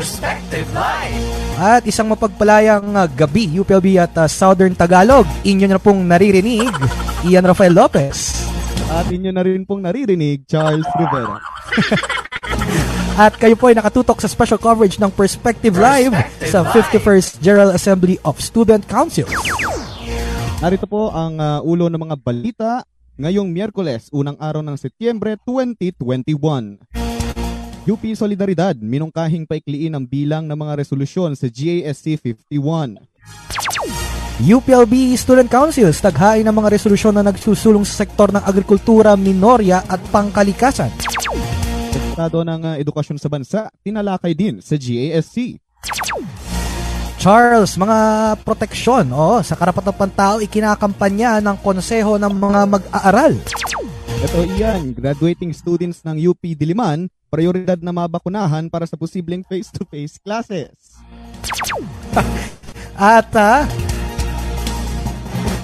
Perspective Live. At isang mapagpalayang uh, gabi, UPLB at uh, Southern Tagalog. Inyo na pong naririnig, Ian Rafael Lopez. At inyo na rin pong naririnig, Charles Rivera. At kayo po ay nakatutok sa special coverage ng Perspective Live sa 51st General Assembly of Student Council. Narito po ang uh, ulo ng mga balita ngayong Miyerkules, unang araw ng Setyembre 2021. UP Solidaridad, minungkahing paikliin ang bilang ng mga resolusyon sa GASC 51. UPLB Student Council taghain ng mga resolusyon na nagsusulong sa sektor ng agrikultura, minorya at pangkalikasan. Estado ng uh, edukasyon sa bansa, tinalakay din sa GASC. Charles, mga proteksyon oh, sa karapatang pantao ikinakampanya ng konseho ng mga mag-aaral. Ito iyan, graduating students ng UP Diliman, prioridad na mabakunahan para sa posibleng face-to-face classes. At uh,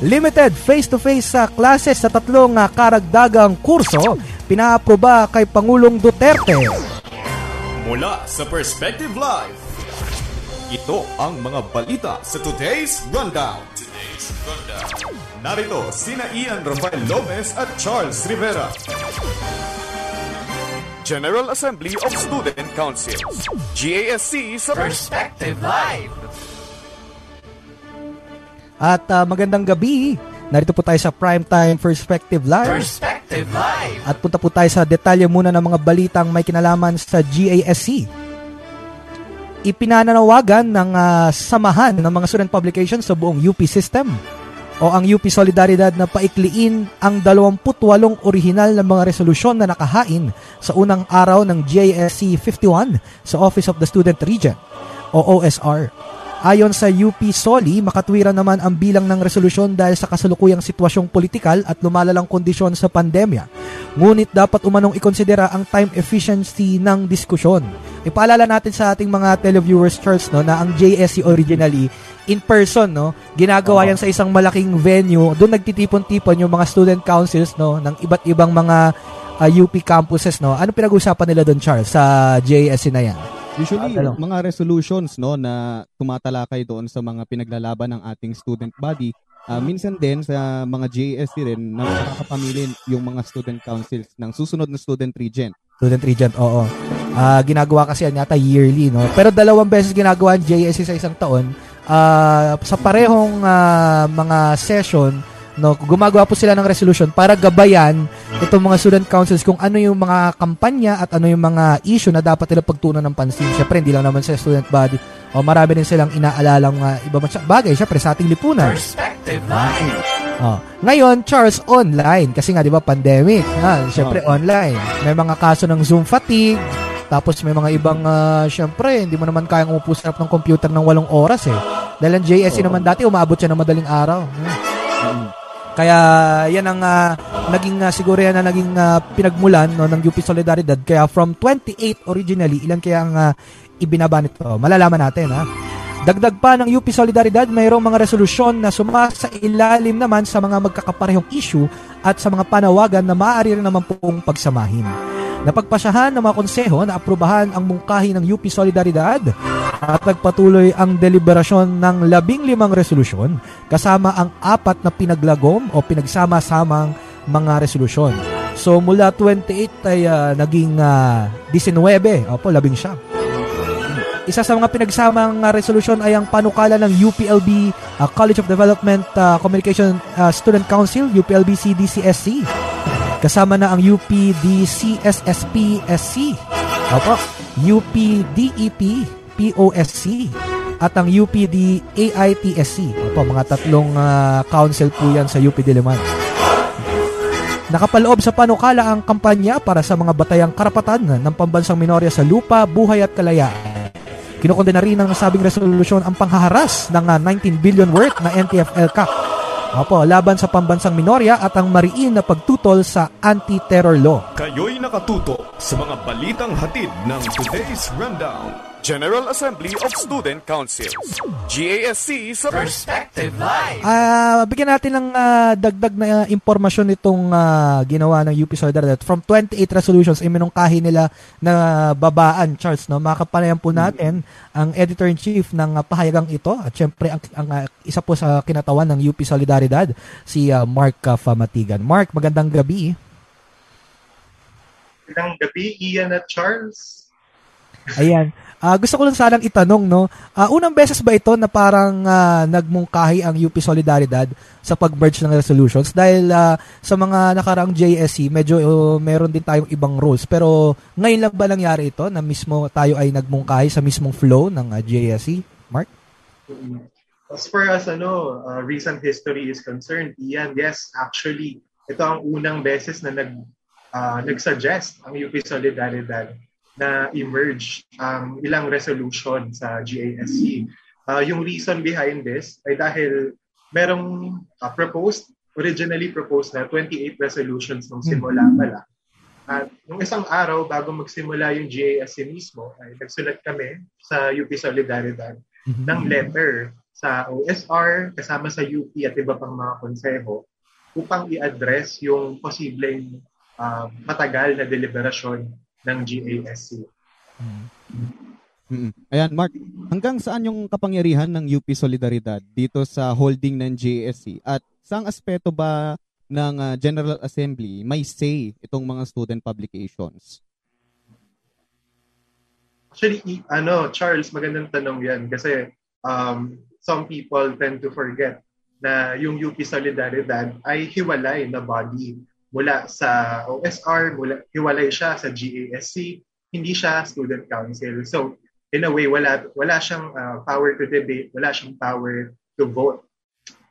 limited face-to-face sa classes sa tatlong uh, karagdagang kurso pinaaproba kay Pangulong Duterte. Mula sa Perspective Live, ito ang mga balita sa today's rundown. Today's rundown. Narito sina Ian Rafael Lopez at Charles Rivera. General Assembly of Student Councils. GASC sa Perspective Live. At uh, magandang gabi. Narito po tayo sa Primetime Perspective Live. Perspective Live. At punta po tayo sa detalye muna ng mga balitang may kinalaman sa GASC. Ipinananawagan ng uh, samahan ng mga student publications sa buong UP system o ang UP Solidaridad na paikliin ang 28 orihinal na mga resolusyon na nakahain sa unang araw ng GASC 51 sa Office of the Student Regent o OSR. Ayon sa UP Soli, makatwiran naman ang bilang ng resolusyon dahil sa kasalukuyang sitwasyong politikal at lumalalang kondisyon sa pandemya. Ngunit dapat umanong ikonsidera ang time efficiency ng diskusyon. Ipaalala natin sa ating mga televiewers, Charles, no, na ang JSC originally in person, no, ginagawa yan sa isang malaking venue. Doon nagtitipon-tipon yung mga student councils no, ng iba't ibang mga uh, UP campuses. No. Ano pinag-usapan nila doon, Charles, sa JSC na yan? Usually, uh, mga resolutions no na tumatalakay doon sa mga pinaglalaban ng ating student body, uh, minsan din sa mga JSC rin na nakakapamili yung mga student councils ng susunod na student regent. Student regent, oo. Uh, ginagawa kasi yan yata yearly, no? Pero dalawang beses ginagawa ang JSC sa isang taon. Uh, sa parehong uh, mga session, no gumagawa po sila ng resolution para gabayan itong mga student councils kung ano yung mga kampanya at ano yung mga issue na dapat nila pagtunan ng pansin. Syempre, hindi lang naman sa student body. O marami din silang inaalalang uh, iba man bagay, syempre sa ating lipunan. Perspective. Oh. Ngayon, Charles, online. Kasi nga, di ba, pandemic. Ha, syempre, oh. online. May mga kaso ng Zoom fatigue. Tapos may mga ibang, uh, syempre, hindi mo naman kayang umupo sa ng computer ng walong oras eh. Dahil ang JSC oh. naman dati, umabot siya ng madaling araw. Kaya yan ang uh, naging uh, siguro yan na naging uh, pinagmulan no, ng UP Solidaridad. Kaya from 28 originally, ilan kaya ang uh, ibinaba nito? Malalaman natin ha. Dagdag pa ng UP Solidaridad, mayroong mga resolusyon na sumasa ilalim naman sa mga magkakaparehong issue at sa mga panawagan na maaari rin naman pong pagsamahin. Napagpasyahan ng mga konseho na aprubahan ang mungkahi ng UP Solidaridad at nagpatuloy ang deliberasyon ng labing limang resolusyon kasama ang apat na pinaglagom o pinagsama-samang mga resolusyon. So mula 28 ay uh, naging uh, 19, opo, labing siya. Isa sa mga pinagsamang uh, resolusyon ay ang panukala ng UPLB uh, College of Development uh, Communication uh, Student Council, UPLB CDCSC Kasama na ang UPDCSSP-SC, Opo, UPDEP POSC at ang UPD AITSC. Opo, mga tatlong uh, council po yan sa UP Diliman. Nakapaloob sa panukala ang kampanya para sa mga batayang karapatan ng pambansang minorya sa lupa, buhay at kalayaan. Kinukondena rin ng nasabing resolusyon ang panghaharas ng 19 ah, billion worth na NTFL Cup Opo, laban sa pambansang minorya at ang mariin na pagtutol sa anti-terror law. Kayo'y nakatuto sa mga balitang hatid ng Today's Rundown. General Assembly of Student Councils. GASC sa Perspective Live. Ah, bigyan natin ng ah, dagdag na ah, impormasyon itong ah, ginawa ng UP Solidaridad. From 28 resolutions ay minungkahi nila na babaan, Charles, no? Makapanayan po natin ang editor-in-chief ng ah, pahayagang ito at syempre ang, ang ah, isa po sa kinatawan ng UP Solidaridad, si ah, Mark ah, Famatigan. Mark, magandang gabi. Magandang gabi, Ian at Charles. Ayan. Ah, gusto ko lang sanang itanong, no? Ah, unang beses ba ito na parang ah, nagmungkahi ang UP Solidaridad sa pag-merge ng resolutions? Dahil ah, sa mga nakaraang JSC, medyo oh, meron din tayong ibang rules. Pero ngayon lang ba nangyari ito na mismo tayo ay nagmungkahi sa mismong flow ng ah, JSC? Mark? As far as ano, uh, recent history is concerned, Ian, yes, actually, ito ang unang beses na nag, uh, nag-suggest ang UP Solidaridad na emerge ang ilang resolution sa GASC. Uh, yung reason behind this ay dahil merong uh, proposed, originally proposed na 28 resolutions nung simula pa lang. At nung isang araw, bago magsimula yung GASC mismo, ay nagsulat kami sa UP Solidaridad ng letter sa OSR, kasama sa UP at iba pang mga konseho upang i-address yung posibleng uh, matagal na deliberasyon ng GASC. Mm. Ayan, Mark, hanggang saan yung kapangyarihan ng UP Solidaridad dito sa holding ng JSC? At saang aspeto ba ng ah, General Assembly may say itong mga student publications? Actually, ano, Charles, magandang tanong yan kasi um, some people tend to forget na yung UP Solidaridad ay hiwalay na body mula sa OSR, mula, hiwalay siya sa GASC, hindi siya student council. So, in a way, wala, wala siyang uh, power to debate, wala siyang power to vote.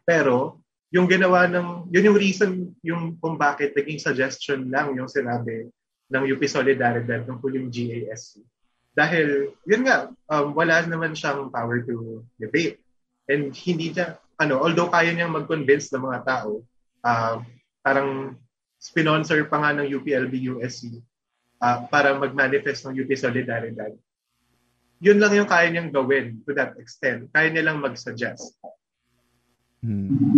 Pero, yung ginawa ng, yun yung reason yung kung bakit naging suggestion lang yung sinabi ng UP Solidaridad ng yung GASC. Dahil, yun nga, um, wala naman siyang power to debate. And hindi niya, ano, although kaya niyang mag-convince ng mga tao, uh, parang sponsor pa nga ng UPLB-USC uh, para mag-manifest ng UP Solidaridad. Yun lang yung kaya niyang gawin to that extent. Kaya nilang mag-suggest. Hmm.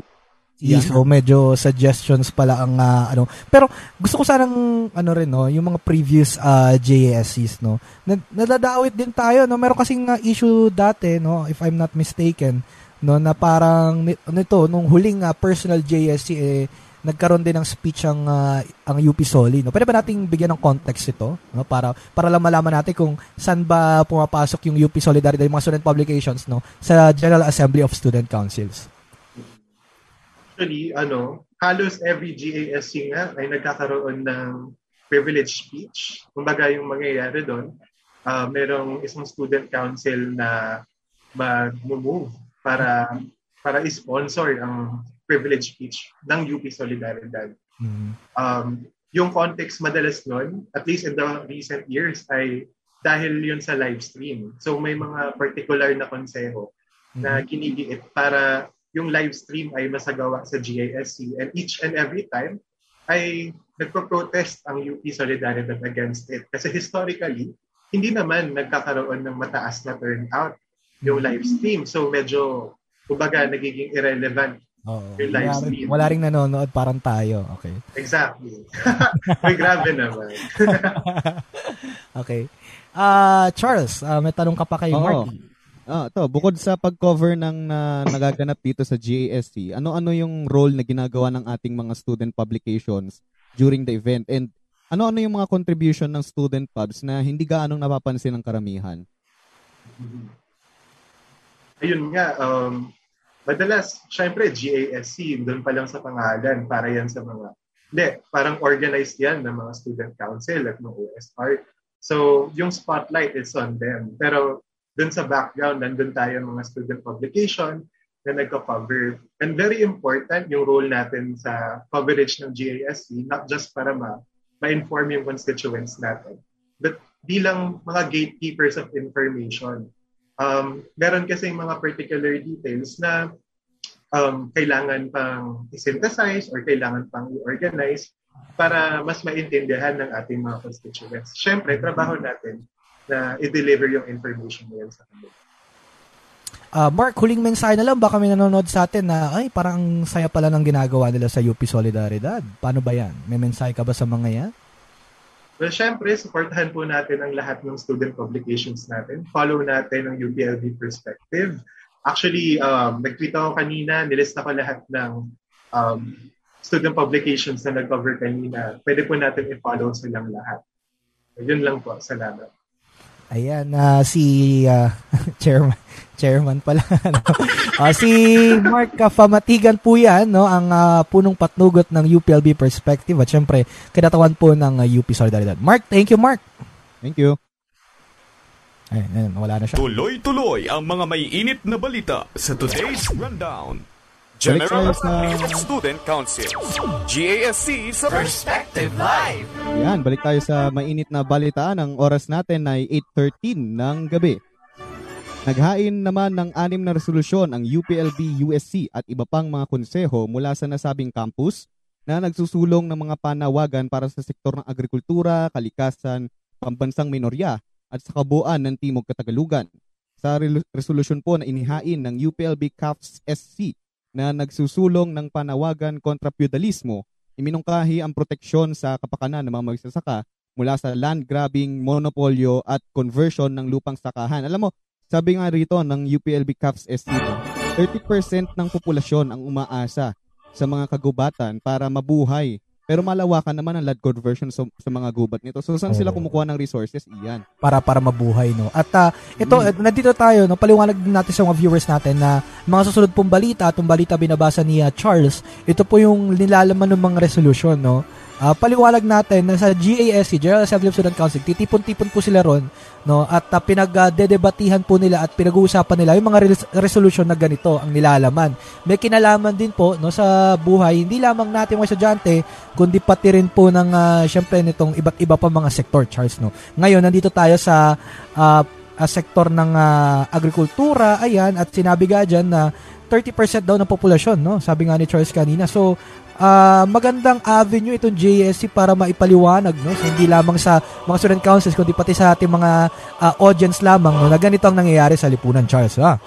Yeah. So medyo suggestions pala ang ah, ano. Pero gusto ko sanang ano rin no, yung mga previous uh, JSCs no. Na, nadadawit din tayo no. Meron kasing uh, issue dati no, if I'm not mistaken, no na parang nito nung huling uh, personal JSC eh nagkaroon din ng speech ang uh, ang UP Soli no. Pwede ba nating bigyan ng context ito no para para lang malaman natin kung saan ba pumapasok yung UP Solidarity yung mga student publications no sa General Assembly of Student Councils. Actually, ano, halos every GASC nga ay nagkakaroon ng privilege speech. Kumbaga yung mangyayari doon, uh, merong isang student council na mag-move para para i-sponsor ang privilege speech ng UP Solidaridad. Mm-hmm. Um, yung context madalas nun, at least in the recent years, ay dahil yun sa live stream. So may mga particular na konseho mm-hmm. na kinigiit para yung live stream ay masagawa sa GASC and each and every time ay nagpo-protest ang UP Solidaridad against it. Kasi historically, hindi naman nagkakaroon ng mataas na turnout yung live stream. So medyo, kumbaga, nagiging irrelevant Oo. yung live Wala, rin, wala rin nanonood, parang tayo. Okay. Exactly. May grabe naman. okay. Ah, Charles, ah, may tanong ka pa kay Oo. Marky. Ah, to, bukod sa pag-cover ng na nagaganap dito sa GASC, ano-ano yung role na ginagawa ng ating mga student publications during the event and ano-ano yung mga contribution ng student pubs na hindi gaanong napapansin ng karamihan? Ayun nga, um, madalas, syempre, GASC, doon pa lang sa pangalan, para yan sa mga, hindi, parang organized yan ng mga student council at ng OSR. So, yung spotlight is on them. Pero, dun sa background, nandun tayo mga student publication na nagko-cover. And very important yung role natin sa coverage ng GASC, not just para ma- ma-inform yung constituents natin, but bilang mga gatekeepers of information. Um, meron kasi mga particular details na um, kailangan pang i-synthesize or kailangan pang i-organize para mas maintindihan ng ating mga constituents. Siyempre, trabaho natin na i-deliver yung information na sa kanila. Ah, Mark, huling mensahe na lang. Baka may nanonood sa atin na, ay, parang ang saya pala ng ginagawa nila sa UP Solidaridad. Paano ba yan? May mensahe ka ba sa mga yan? Well, syempre, supportahan po natin ang lahat ng student publications natin. Follow natin ang UPLB Perspective. Actually, um, nag-tweet ako kanina, nilista ko lahat ng um, student publications na nag-cover kanina. Pwede po natin i-follow silang lahat. Yun lang po. Salamat. Ayan, na si ah, chairman, chairman pala. ano. Ah, si Mark Kafamatigan po yan, no? ang ah, punong patnugot ng UPLB Perspective at syempre, kinatawan po ng ah, UP Solidaridad. Mark, thank you Mark. Thank you. Ayun, ayun, wala na siya. Tuloy-tuloy ang mga may init na balita sa today's rundown. General sa- Student Council, GASC sa Perspective Live. Yan, balik tayo sa mainit na balitaan. Ang oras natin ay 8.13 ng gabi. Naghain naman ng anim na resolusyon ang UPLB, USC at iba pang mga konseho mula sa nasabing campus na nagsusulong ng mga panawagan para sa sektor ng agrikultura, kalikasan, pambansang minorya at sa kabuuan ng Timog Katagalugan. Sa re- resolusyon po na inihain ng UPLB CAFS SC na nagsusulong ng panawagan kontra feudalismo, iminungkahi ang proteksyon sa kapakanan ng mga magsasaka mula sa land grabbing, monopolyo at conversion ng lupang sakahan. Alam mo, sabi nga rito ng UPLB CAFS SC, 30% ng populasyon ang umaasa sa mga kagubatan para mabuhay. Pero malawakan naman ang land conversion sa, sa mga gubat nito. So saan sila kumukuha ng resources? Iyan. para para mabuhay no. At ah, ito eh, nandito tayo no paliwanag din natin sa mga viewers natin na mga susunod pong balita, itong balita binabasa ni ah, Charles, ito po yung nilalaman ng mga resolution no. Ah, paliwanag natin na sa GASC, General Assembly of Student Council, titipon-tipon po sila ron, no? At uh, pinagdedebatihan po nila at pinag-uusapan nila yung mga res- resolution na ganito ang nilalaman. May kinalaman din po no sa buhay, hindi lamang natin mga estudyante, kundi pati rin po ng ah, syempre nitong iba't iba pa mga sektor, Charles, no. Ngayon nandito tayo sa ah, sektor ng ah, agrikultura, ayan, at sinabi nga dyan na 30% daw ng populasyon, no? Sabi nga ni Charles kanina. So, ah, magandang avenue itong JSC para maipaliwanag, no? So, hindi lamang sa mga student councils, kundi pati sa ating mga ah, audience lamang, no? Na ganito ang nangyayari sa lipunan, Charles, ha?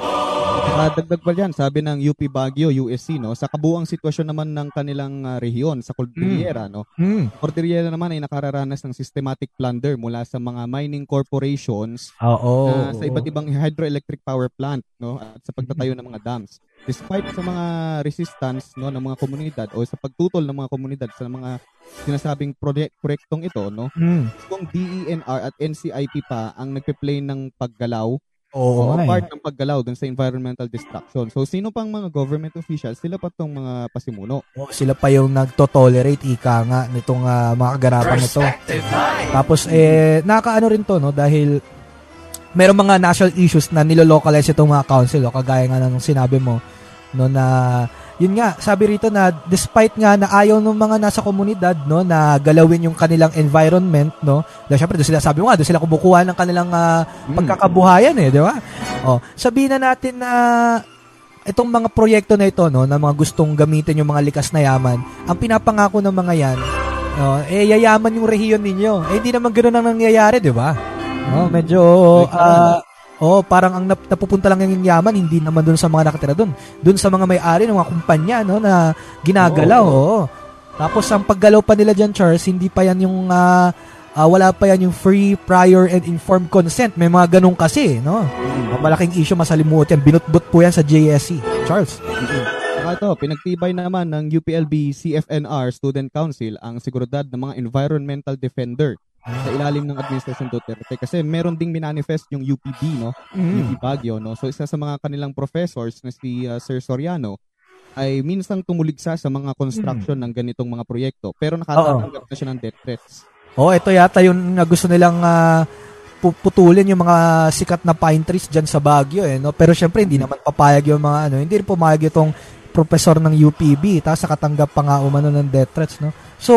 Saka dagdag pa dyan, sabi ng UP Baguio, USC, no, sa kabuang sitwasyon naman ng kanilang ah, rehiyon sa Cordillera, no, Hmm. Cordillera naman ay nakararanas ng systematic plunder mula sa mga mining corporations Oo. na sa iba't ibang hydroelectric power plant, no, at sa pagtatayo ng mga dams. Despite sa mga resistance no ng mga komunidad o sa pagtutol ng mga komunidad sa mga sinasabing project proyektong ito, no, Hmm. kung DENR at NCIP pa ang nagpe-play ng paggalaw Oo, o nga eh. part ng paggalaw dun sa environmental destruction. So, sino pang mga government officials? Sila pa tong mga pasimuno. Oo, sila pa yung nagto-tolerate ika nga nitong ah, mga kaganapan nito. Tapos eh nakakaano rin to no dahil merong mga national issues na nilolocalize itong mga council o kagaya nga ng sinabi mo no na yun nga sabi rito na despite nga na ayaw ng mga nasa komunidad no na galawin yung kanilang environment no dahil syempre doon sila sabi mo nga doon sila kumukuha ng kanilang ah, pagkakabuhayan eh di ba? Oh sabihin na natin na itong mga proyekto na ito no na mga gustong gamitin yung mga likas na yaman ang pinapangako ng mga yan no, eh yayaman yung rehiyon ninyo. Eh hindi naman ganoon ang nangyayari di ba? No medyo ah Oh, parang ang nap- napupunta lang yung yaman hindi naman doon sa mga nakatira doon. Doon sa mga may-ari ng mga kumpanya no na ginagalaw. Oo. Tapos ang paggalaw pa nila diyan Charles, hindi pa yan yung ah, ah, wala pa yan yung free, prior and informed consent. May mga ganun kasi, no? Ang malaking issue masalimuot yan. Binutbut po yan sa JSC. Charles. Saka ito, pinagtibay naman ng UPLB CFNR Student Council ang seguridad ng mga environmental defender sa ilalim ng administrasyon Duterte. Kasi meron ding minanifest yung UPB no? UP Baguio no? So isa sa mga kanilang professors na si uh, Sir Soriano ay minsan tumuligsa sa mga construction ng ganitong mga proyekto. Pero nakatatanggap na siya ng death threats. Oh, ito yata yung gusto nilang pu- putulin yung mga sikat na pine trees diyan sa Baguio eh, no? Pero syempre hindi naman papayag yung mga ano, hindi rin pumayag itong professor ng UPB, tapos nakatanggap pa nga umano ng death threats, no? So,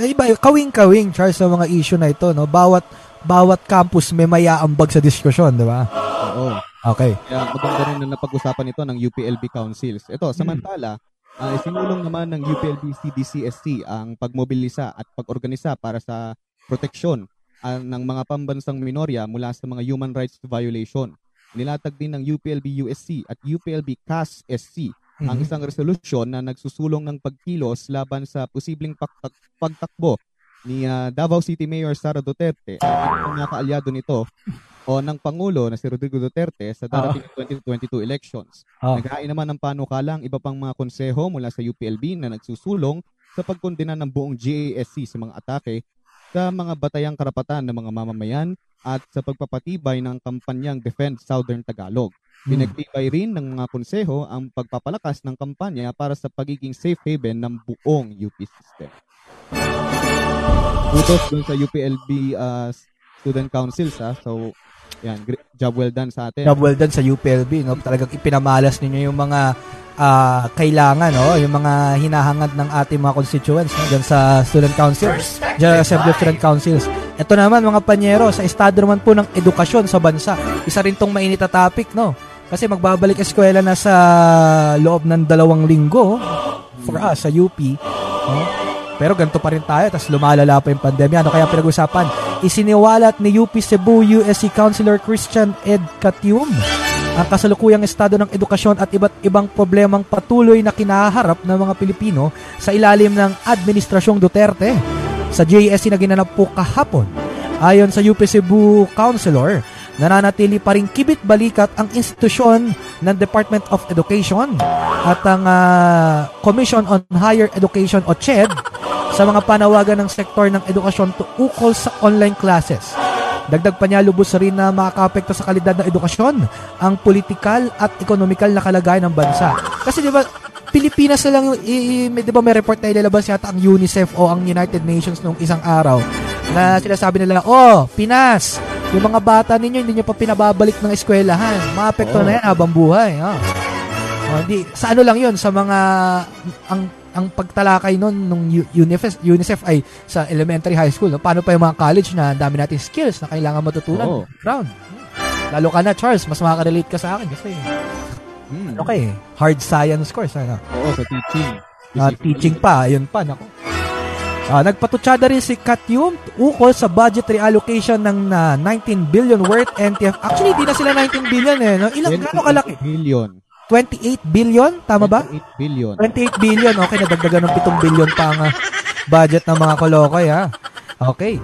iba, kawing-kawing Charles sa mga issue na ito, no? Bawat bawat campus may mayaambag sa diskusyon, di ba? oo Okay. Kaya maganda rin na napag-usapan ito ng UPLB councils. Ito, samantala, uh, sinulong naman ng UPLB CDCSC ang pagmobilisa at pag-organisa para sa proteksyon ah, ng mga pambansang minorya mula sa mga human rights violation. Nilatag din ng UPLB USC at UPLB CAS SC ang Mhm. isang resolusyon na nagsusulong ng pagkilos laban sa posibleng pagtak- pagtakbo ni ah, Davao City Mayor Sara Duterte at ang mga kaalyado nito o ng Pangulo na si Rodrigo Duterte sa darating 2022 elections. Oh. Naghain naman ng panukalang iba pang mga konseho mula sa UPLB na nagsusulong sa pagkondena ng buong GASC sa mga atake sa mga batayang karapatan ng mga mamamayan at sa pagpapatibay ng kampanyang Defend Southern Tagalog. Hmm. Pinagtibay rin ng mga konseho ang pagpapalakas ng kampanya para sa pagiging safe haven ng buong UP system. Kudos dun sa UPLB uh, Student Councils ha. So, yan, job well done sa atin. Job well done sa UPLB, no? Talagang ipinamalas ninyo yung mga ah, kailangan, no? Yung mga hinahangad ng ating mga constituents, no? Diyan sa student councils, diyan sa Assembly of Student Councils. Ito naman, mga panyero, sa estado naman po ng edukasyon sa bansa. Isa rin tong mainit na topic, no? Kasi magbabalik eskwela na sa loob ng dalawang linggo for us sa UP. No? Pero ganito pa rin tayo, tapos lumalala pa yung pandemya. Ano kaya pinag-usapan? Isiniwalat ni UP Cebu USC Councilor Christian Ed Catium ang kasalukuyang estado ng edukasyon at iba't ibang problemang patuloy na kinaharap ng mga Pilipino sa ilalim ng Administrasyong Duterte. Sa JSC na ginanap po kahapon, ayon sa UP Cebu Councilor, nananatili pa rin kibit-balikat ang institusyon ng Department of Education at ang ah, Commission on Higher Education o CHED sa mga panawagan ng sektor ng edukasyon ukol sa online classes. Dagdag pa niya, lubos rin na makakaapekto sa kalidad ng edukasyon ang politikal at ekonomikal na kalagayan ng bansa. Kasi di ba, Pilipinas na lang, yung- i, i- di ba may report na ilalabas yata ang UNICEF o ang United Nations nung isang araw na sinasabi nila, oh, Pinas, yung mga bata ninyo hindi nyo pa pinababalik ng eskwelahan. Maapekto Oo. na yan habang buhay. Oh. Oh, hindi, sa ano lang yun, sa mga, ang ang pagtalakay nun nung UNICEF, UNICEF ay sa elementary high school. No? Paano pa yung mga college na ang dami natin skills na kailangan matutunan. Oo. Ground. Lalo ka na, Charles, mas makaka-relate ka sa akin kasi Hmm. okay, hard science course. Ano? Oo, sa teaching. Ah, teaching pa, ayun pa, nako. Ah, nagpatutsada rin si Katyum ukol sa budget reallocation ng na 19 billion worth NTF. Actually, di na sila 19 billion eh. No? Ilang gaano kalaki? Billion. 28 billion? Tama ba? 28 billion. 28 billion. Okay, nadagdagan ng 7 billion pa ang ah, budget ng mga kolokoy ha. Okay.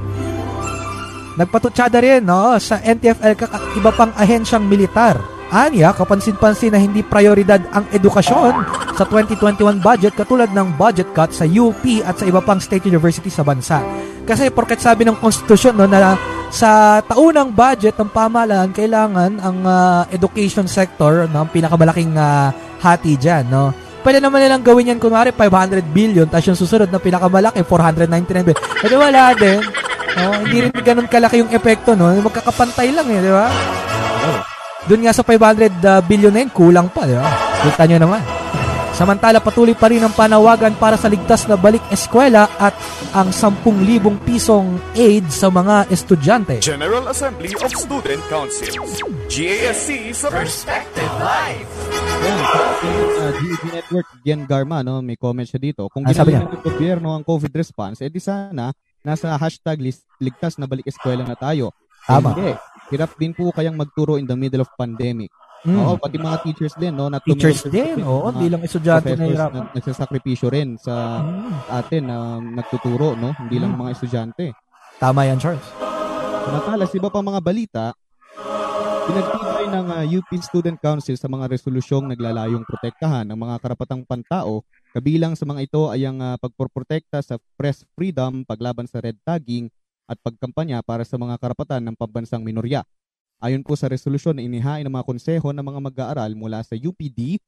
Nagpatutsada rin no, sa NTFL iba pang ahensyang militar. Anya, kapansin-pansin na hindi prioridad ang edukasyon sa 2021 budget katulad ng budget cut sa UP at sa iba pang state university sa bansa. Kasi porket sabi ng konstitusyon no, na sa taunang budget ng pamahalaan, kailangan ang ah, education sector ng pinakamalaking ah, hati dyan. No? Pwede naman nilang gawin yan, kunwari 500 billion, tapos yung susunod na pinakamalaki, 499 billion. Pwede wala din. No? Hindi rin ganun kalaki yung epekto, no? Magkakapantay lang eh, di ba? Doon nga sa 500 uh, billion na yun, kulang pa, di ba? Kita nyo naman. Samantala, patuloy pa rin ang panawagan para sa ligtas na balik eskwela at ang 10,000 pisong aid sa mga estudyante. General Assembly of Student Councils. GASC sa Perspective Live. Yan, uh, GED Network, Gian Garma, no, may comment siya dito. Kung Ah, sabi ginawa ng gobyerno ang COVID response, edi sana nasa hashtag lis- ligtas na balik eskwela na tayo. Tama. Hindi. Hirap din po kayang magturo in the middle of pandemic. Mm. Oo, pati mga teachers din, no? Na Teachers din, oo, mga di lang estudyante na hirap. na nagsasakripisyo rin sa Mm. atin na nagtuturo, no? Hindi lang Mm. mga estudyante. Tama yan, Charles. Samantala, sa iba pang mga balita, pinagtibay ng uh, UP Student Council sa mga resolusyong naglalayong protektahan ng mga karapatang pantao. Kabilang sa mga ito ay ang uh, pagpoprotekta sa press freedom, paglaban sa red tagging, at pagkampanya para sa mga karapatan ng pambansang minorya. Ayon po sa resolusyon na inihain ng mga konseho ng mga mag-aaral mula sa UPD,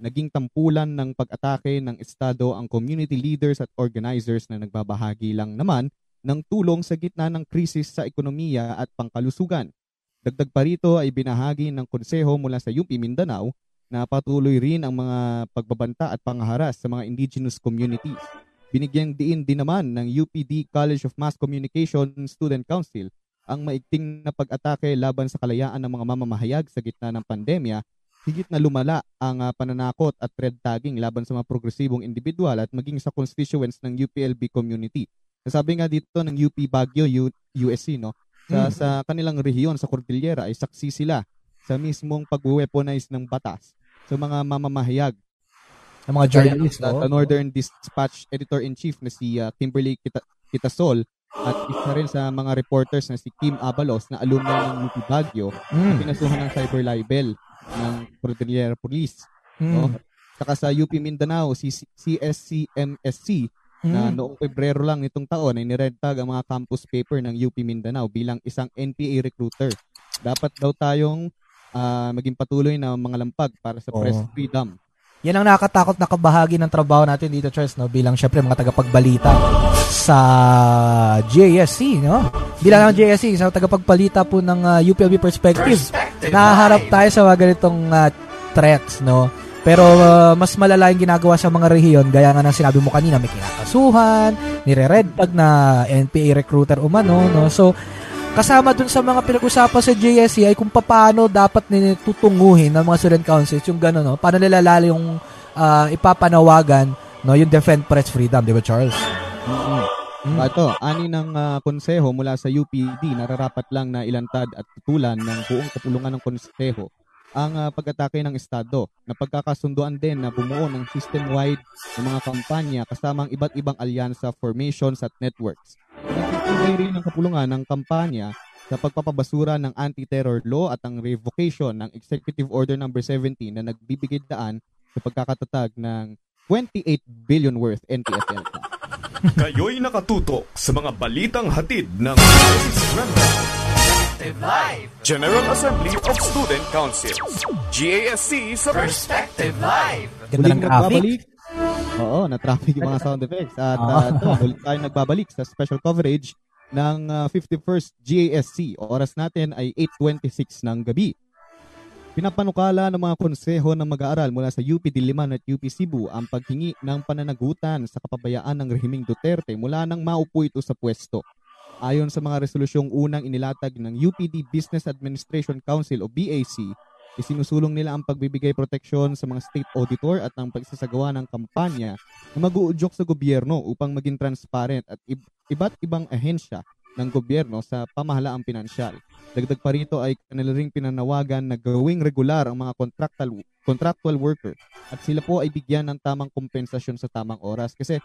naging tampulan ng pag-atake ng Estado ang community leaders at organizers na nagbabahagi lang naman ng tulong sa gitna ng krisis sa ekonomiya at pangkalusugan. Dagdag pa rito ay binahagi ng konseho mula sa UP Mindanao na patuloy rin ang mga pagbabanta at pangaharas sa mga indigenous communities. Binigyang diin din naman ng UPD College of Mass Communication Student Council ang maigting na pag-atake laban sa kalayaan ng mga mamamahayag sa gitna ng pandemya, higit na lumala ang ah, pananakot at red tagging laban sa mga progresibong individual at maging sa constituents ng UPLB community. Sabi nga dito ng UP Baguio, U- USC, no? Sa, Mm. sa kanilang rehiyon, sa Cordillera, ay saksi sila sa mismong pag-weaponize ng batas sa mga mamamahayag. Ng mga journalists, Sa, no? sa Northern Dispatch Editor-in-Chief na si uh, Kimberly Kita, Kitasol at isa rin sa mga reporters na si Kim Abalos na alumni ng UP Baguio na Mm. pinasuhan ng cyber libel ng Cordillera Police. Mm. No? Saka sa UP Mindanao, si CSCMSC na Mm. noong Pebrero lang nitong taon ay nired tag ang mga campus paper ng UP Mindanao bilang isang NPA recruiter. Dapat daw tayong ah, maging patuloy na mga lampag para sa Oo. press freedom. Yan ang nakakatakot na kabahagi ng trabaho natin dito, Charles, no? Bilang syempre mga tagapagbalita sa JSC, no? Bilang ng JSC, sa tagapagbalita po ng uh, UPLB Perspective, Perspective nahaharap tayo sa mga ganitong uh, threats, no? Pero uh, mas malala yung ginagawa sa mga rehiyon, gaya nga ng sinabi mo kanina, may kinakasuhan, nire-red tag na NPA recruiter umano, no? So, kasama dun sa mga pinag-usapan sa JSC ay kung paano dapat tutunguhin ng mga student councils yung gano'n, no? Paano nila yung ah, ipapanawagan, no? Yung defend press freedom, di ba, Charles? Mm. Ito, ani ng ah, konseho mula sa UPD, nararapat lang na ilantad at tutulan ng buong kapulungan ng konseho ang ah, pag-atake ng Estado na pagkakasunduan din na bumuo ng system-wide ng mga kampanya kasama ang iba't ibang alyansa, formations at networks. Nagtitibay rin ng kapulungan ng kampanya sa pagpapabasura ng anti-terror law at ang revocation ng Executive Order number 17 na nagbibigay daan sa pagkakatatag ng 28 billion worth NPFL. Kayo'y nakatutok sa mga balitang hatid ng. Perspective Live. General Assembly of Student Councils. GASC sa Perspective Live. Ganda ng graphic. Oo, na-traffic yung mga sound effects. At Ah. uh, ito, muli tayo nagbabalik sa special coverage ng ah, 51st GASC. Oras natin ay 8.26 ng gabi. Pinapanukala ng mga konseho ng mag-aaral mula sa UP Diliman at UP Cebu ang paghingi ng pananagutan sa kapabayaan ng rehimeng Duterte mula nang maupo ito sa pwesto. Ayon sa mga resolusyong unang inilatag ng UPD Business Administration Council o BAC, isinusulong nila ang pagbibigay proteksyon sa mga state auditor at ang pagsasagawa ng kampanya na mag-uudyok sa gobyerno upang maging transparent at ib- iba't ibang ahensya ng gobyerno sa pamahalaang pinansyal. Dagdag pa rito ay kanila ring pinanawagan na gawing regular ang mga contractual contractual worker at sila po ay bigyan ng tamang kompensasyon sa tamang oras kasi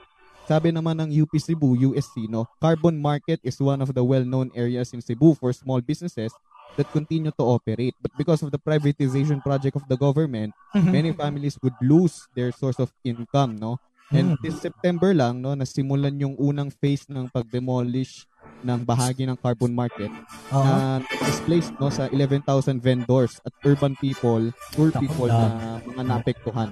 sabi naman ng UP Cebu, USC, no, carbon market is one of the well-known areas in Cebu for small businesses that continue to operate. But because of the privatization project of the government, many families would lose their source of income, no? And this September lang, no, nasimulan yung unang phase ng pag-demolish ng bahagi ng carbon market Oo. na displaced no sa 11,000 vendors at urban people, poor people na mga naapektuhan.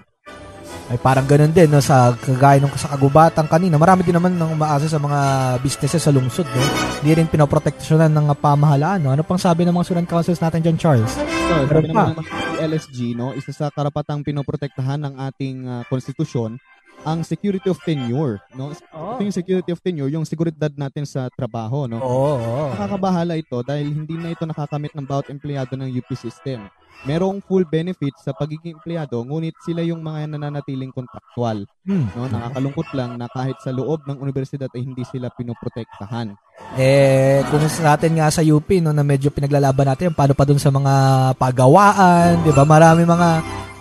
Ay parang ganun din no sa kagaya nung sa kagubatan kanina. Marami din naman nang umaasa sa mga businesses sa lungsod, no. Hindi rin pinoproteksyonan ng pamahalaan, no. Ano pang sabi ng mga student councils natin diyan, Charles? So, sabi pa. naman ng LSG, no, isa sa karapatang pinoprotektahan ng ating ah, konstitusyon ang security of tenure, no? Ito yung security of tenure, yung seguridad natin sa trabaho, no? Oo. oo. Nakakabahala ito dahil hindi na ito nakakamit ng bawat empleyado ng UP system. Merong full benefits sa pagiging empleyado, ngunit sila yung mga nananatiling kontraktual. Hmm. No, nakakalungkot lang na kahit sa loob ng universidad ay hindi sila pinoprotektahan. Eh, kung sa natin nga sa UP, no, na medyo pinaglalaban natin, paano pa dun sa mga pagawaan, di ba? Marami mga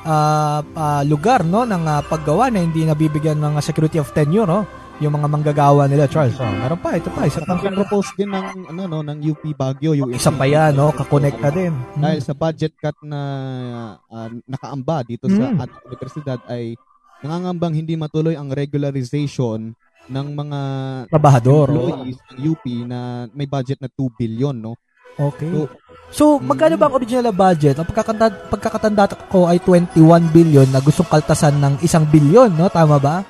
ah, ah, lugar, no, ng ah, paggawa na hindi nabibigyan ng security of tenure, no? Yung mga manggagawa nila, Charles. Oh, meron pa, ito pa, isa pang ang propose din ng ano no ng UP Baguio USC. isa pa yan, no? Kakonect na din. Hmm. Dahil sa budget cut na ah, nakaamba dito sa Mm. ating universidad ay nangangambang hindi matuloy ang regularization ng mga Trabahador. employees ng UP na may budget na 2 billion, no? Okay. So, So, magkano ba ang original na budget? Ang pagkakatanda, pagkakatanda ko ay 21 billion na gustong kaltasan ng isang billion, no? Tama ba?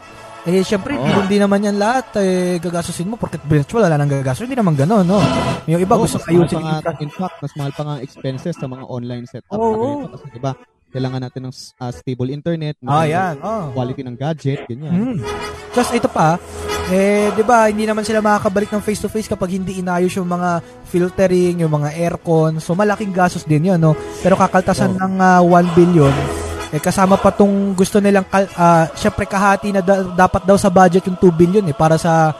Eh, syempre, Oo. hindi naman yan lahat eh, gagasusin mo porket virtual, wala nang gagasto. Hindi naman gano'n, no? Yung iba Oo, gusto ayusin. pa nga, in fact, mas mahal pa nga expenses sa mga online setup. Oo. ganito. Kasi diba, kailangan natin ng ah, stable internet, Ah, yan. Oh. quality ng gadget, ganyan. Hmm. Just ito pa, eh, 'di ba, hindi naman sila makakabalik ng face to face kapag hindi inayos yung mga filtering, yung mga aircon. So malaking gastos din 'yon, no. Pero kakaltasan Oh. ng ah, 1 billion eh kasama pa tong gusto nilang ah, syempre kahati na da- dapat daw sa budget yung 2 billion eh para sa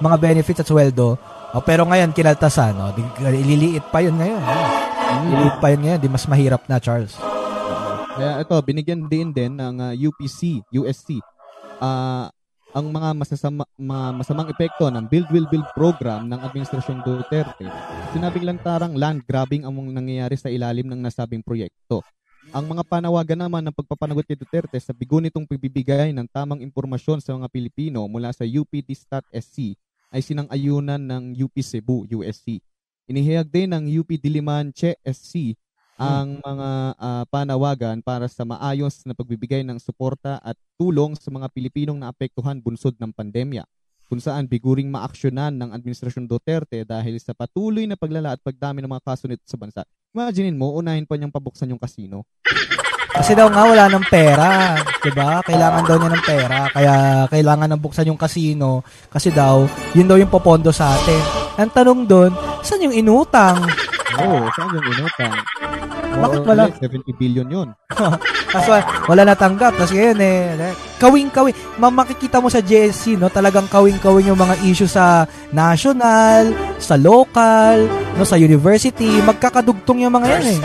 mga benefits at sweldo. O, pero ngayon, kinaltasan. No? Ililiit pa yun ngayon. No? Ililiit pa yun ngayon. Di mas mahirap na, Charles. Kaya ito, binigyan din din ng uh, UPC, USC, uh, ang mga masasama, mga masamang epekto ng Build Will Build program ng Administrasyon Duterte. Sinabing lantarang land grabbing ang nangyayari sa ilalim ng nasabing proyekto. Ang mga panawagan naman ng pagpapanagot kay Duterte sa bigo nitong pagbibigay ng tamang impormasyon sa mga Pilipino mula sa UPD-SC ay sinang-ayunan ng UP Cebu, USC. Inihayag din ng UP Diliman, SC ang mga uh, panawagan para sa maayos na pagbibigay ng suporta at tulong sa mga Pilipinong naapektuhan bunsod ng pandemya kung saan biguring maaksyonan ng Administrasyon Duterte dahil sa patuloy na paglala at pagdami ng mga kaso nito sa bansa. Imaginein mo, unahin pa niyang pabuksan yung kasino. Kasi daw nga wala ng pera, 'di ba? Kailangan daw niya ng pera, kaya kailangan nang buksan yung casino kasi daw yun daw yung popondo sa atin. Ang tanong doon, saan yung inutang? Oo, oh, saan yung inutang? Bakit wala? 70 billion yun. Kasi wala natanggap. Kasi ngayon eh, kawing-kawing. Makikita mo sa JSC, no, talagang kawing-kawing yung mga issue sa national, sa local, no, sa university. Magkakadugtong yung mga yan eh.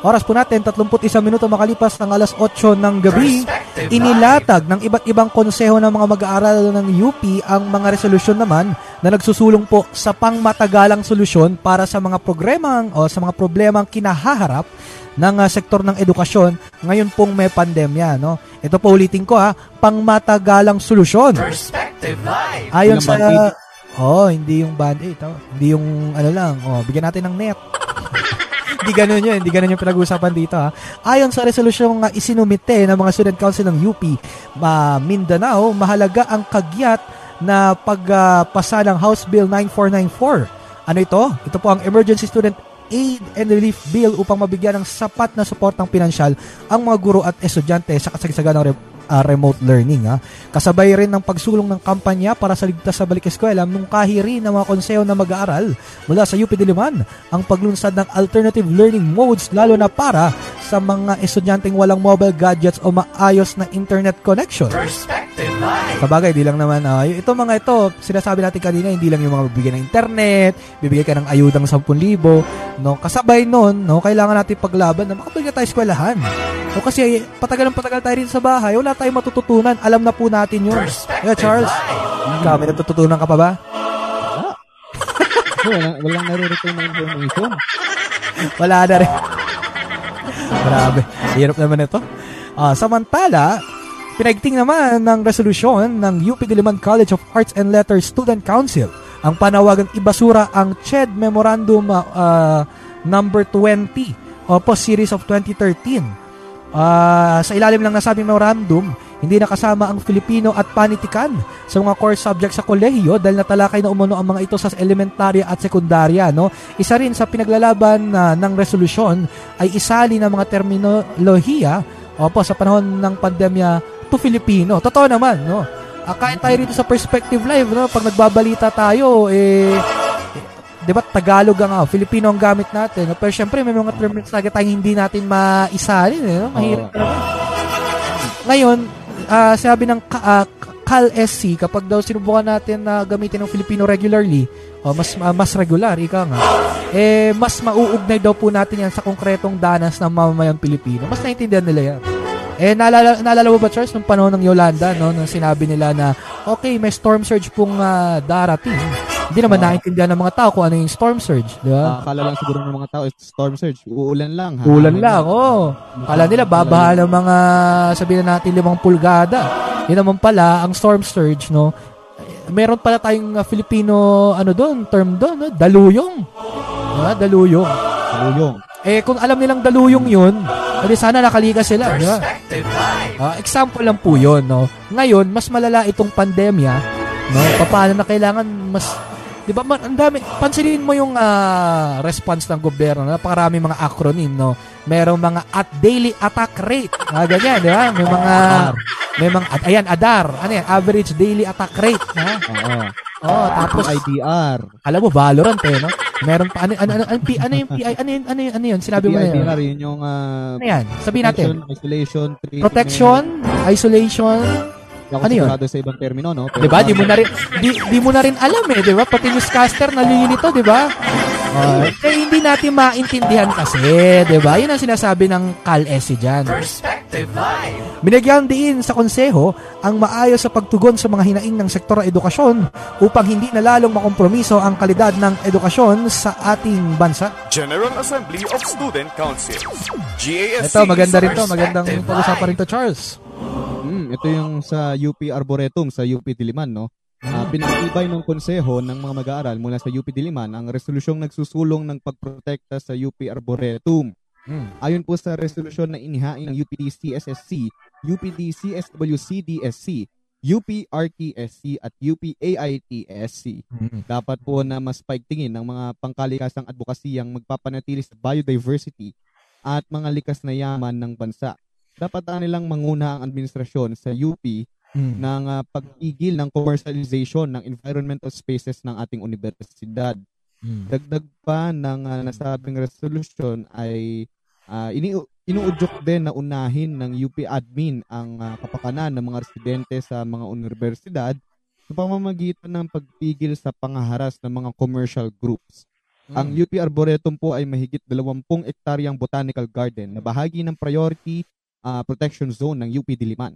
Oras po natin, 31 minuto makalipas ng alas 8 ng gabi. Inilatag ng iba't ibang konseho ng mga mag-aaral ng UP ang mga resolusyon naman na nagsusulong po sa pangmatagalang solusyon para sa mga programang o sa mga problemang kinahaharap ng uh, sektor ng edukasyon ngayon pong may pandemya. No? Ito po ulitin ko ha, pangmatagalang solusyon. Ayon sa... Oh, hindi yung band-aid. Oh. Hindi yung ano lang. Oh, bigyan natin ng net hindi ganun yun. Hindi ganun yung pinag-uusapan dito. Ha. Ayon sa resolusyon nga isinumite ng mga Student Council ng UP, uh, Mindanao, mahalaga ang kagyat na pagpasa uh, ng House Bill 9494. Ano ito? Ito po ang Emergency Student Aid and Relief Bill upang mabigyan ng sapat na suportang pinansyal ang mga guro at estudyante sa kasagsagan ng uh, remote learning. Ha. Kasabay rin ng pagsulong ng kampanya para sa ligtas sa balik eskwela nung kahiri ng mga konseho na mag-aaral mula sa UP Diliman ang paglunsad ng alternative learning modes lalo na para sa mga estudyanteng walang mobile gadgets o maayos na internet connection. Perspective Live. Sabagay, di lang naman, uh, ito mga ito, sinasabi natin kanina, hindi lang yung mga bibigyan ng internet, bibigyan ka ng ayudang 10,000, no? Kasabay nun, no, kailangan natin paglaban na makabalik tayo eskwelahan. No, kasi patagal ng patagal tayo rin sa bahay, wala tayong matututunan. Alam na po natin yun. Yeah, Charles. Ikaw, may natututunan ka pa ba? walang, walang naririto na information. Wala na rin. Grabe. Hirap naman ito. Uh, samantala, pinagting naman ng resolusyon ng UP Diliman College of Arts and Letters Student Council ang panawagang ibasura ang CHED Memorandum uh, number 20 o po series of 2013. Uh, sa ilalim ng nasabing memorandum, hindi nakasama ang Filipino at panitikan sa mga core subjects sa kolehiyo dahil natalakay na umuno ang mga ito sa elementarya at sekundarya. No? Isa rin sa pinaglalaban uh, ng resolusyon ay isali ng mga terminolohiya opo, sa panahon ng pandemya to Filipino. Totoo naman, no? Uh, kahit tayo rito sa Perspective Live, no? pag nagbabalita tayo, eh, di ba Tagalog ang uh, Filipino ang gamit natin. No? Pero syempre, may mga terms talaga tayong hindi natin maisalin. Eh, no? Mahirap oh. Ngayon, uh, sabi ng uh, Cal SC, kapag daw sinubukan natin na gamitin ng Filipino regularly, oh, mas uh, mas regular, ika nga, eh, mas mauugnay daw po natin yan sa konkretong danas ng mamamayang Pilipino. Mas naintindihan nila yan. Eh, naalala, naalala mo ba, Charles, nung panahon ng Yolanda, no, nung sinabi nila na, okay, may storm surge pong uh, darating. Hindi naman uh, naintindihan ng mga tao kung ano yung storm surge, di ba? Uh, akala lang siguro ng mga tao, it's storm surge. Uulan lang. Ha? Uulan lang, oo. Oh. Akala nila, babaha ng mga, sabihin natin, limang pulgada. Yun naman pala, ang storm surge, no, meron pala tayong uh, Filipino, ano doon, term doon, no? daluyong. Diba? Daluyong. Daluyong. Eh, kung alam nilang daluyong yun, edi sana nakalikas sila. Diba? Uh, example lang po yun, no? Ngayon, mas malala itong pandemya, no? Paano na kailangan mas 'Di ba? Ang dami. Pansinin mo yung uh, response ng gobyerno. Napakarami mga acronym, no. Merong mga at daily attack rate. Mga ganyan, 'di ba? May mga may mga at, ayan, ADAR. Ano yan? Average daily attack rate, ha? Oo. Oh, tapos IDR. Alam mo Valorant eh, no? Meron pa ano ano ano, ano, ano yung PI ano yun ano yun, ano yun sinabi mo na yun. PIDR, yun yung uh, Ano yan? Sabihin natin. protection, isolation, treatment. Protection, isolation, Hindi ako ano yun? sigurado sa ibang termino, no? Pero 'di ba? Di mo na rin di, di mo na rin alam eh, 'di ba? Pati newscaster nalilito, 'di ba? Uh, eh, hindi natin maintindihan kasi, 'di ba? 'Yun ang sinasabi ng CalSC diyan. Perspective Live. Binigyan din sa konseho ang maayos sa pagtugon sa mga hinaing ng sektor ng edukasyon upang hindi na lalong makompromiso ang kalidad ng edukasyon sa ating bansa. General Assembly of Student Councils. GASC. Ito, maganda rin to. Perspective Magandang pag-usapan rin to, Charles. Mm, ito yung sa UP Arboretum sa UP Diliman, no? Uh, pinagtibay ng konseho ng mga mag-aaral mula sa UP Diliman ang resolusyong nagsusulong ng pagprotekta sa UP Arboretum. Mm. Ayon po sa resolusyon na inihain ng UPD CSSC, UPD CSWCDSC, UP RTSC at UP AITSC. Mm. Dapat po na mas paigtingin ng mga pangkalikasang advokasiyang magpapanatili sa biodiversity at mga likas na yaman ng bansa. Dapat uh, nilang manguna ang administrasyon sa UP Mm. ng uh, pagpigil ng commercialization ng environmental spaces ng ating universidad. Mm. Dagdag pa ng uh, nasabing resolution ay uh, ini inuudyok din na unahin ng UP admin ang uh, kapakanan ng mga residente sa mga universidad sa pamamagitan ng pagpigil sa pangaharas ng mga commercial groups. Ang UP Arboretum po ay mahigit 20 ektaryang botanical garden na bahagi ng priority uh, protection zone ng UP Diliman.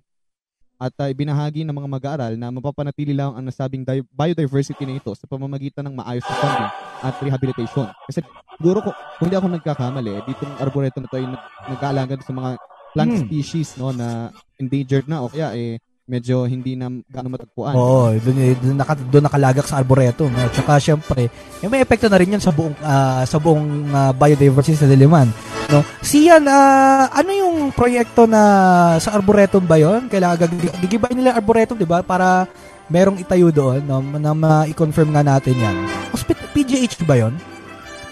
At uh, ibinahagi ng mga mag-aaral na mapapanatili lang ang nasabing di- biodiversity na ito sa pamamagitan ng maayos na funding at rehabilitation. Kasi siguro ko, kung hindi ako nagkakamali, ditong arboretum na ito ay nag- nag-aalaga sa mga plant Hmm. species no na endangered na o kaya eh medyo hindi na gaano matagpuan. Oo, doon, doon, naka, doon nakalagak sa arboretum. No? Tsaka syempre, eh, may epekto na rin yan sa buong ah, sa buong ah, biodiversity sa Diliman. No? Siyan, ah, ano yung proyekto na sa arboretum ba 'yon? Kailangan gag- gigibay nila arboretum, 'di ba? Para merong itayo doon no? na ma-confirm nga natin 'yan. Hospital PGH ba 'yon?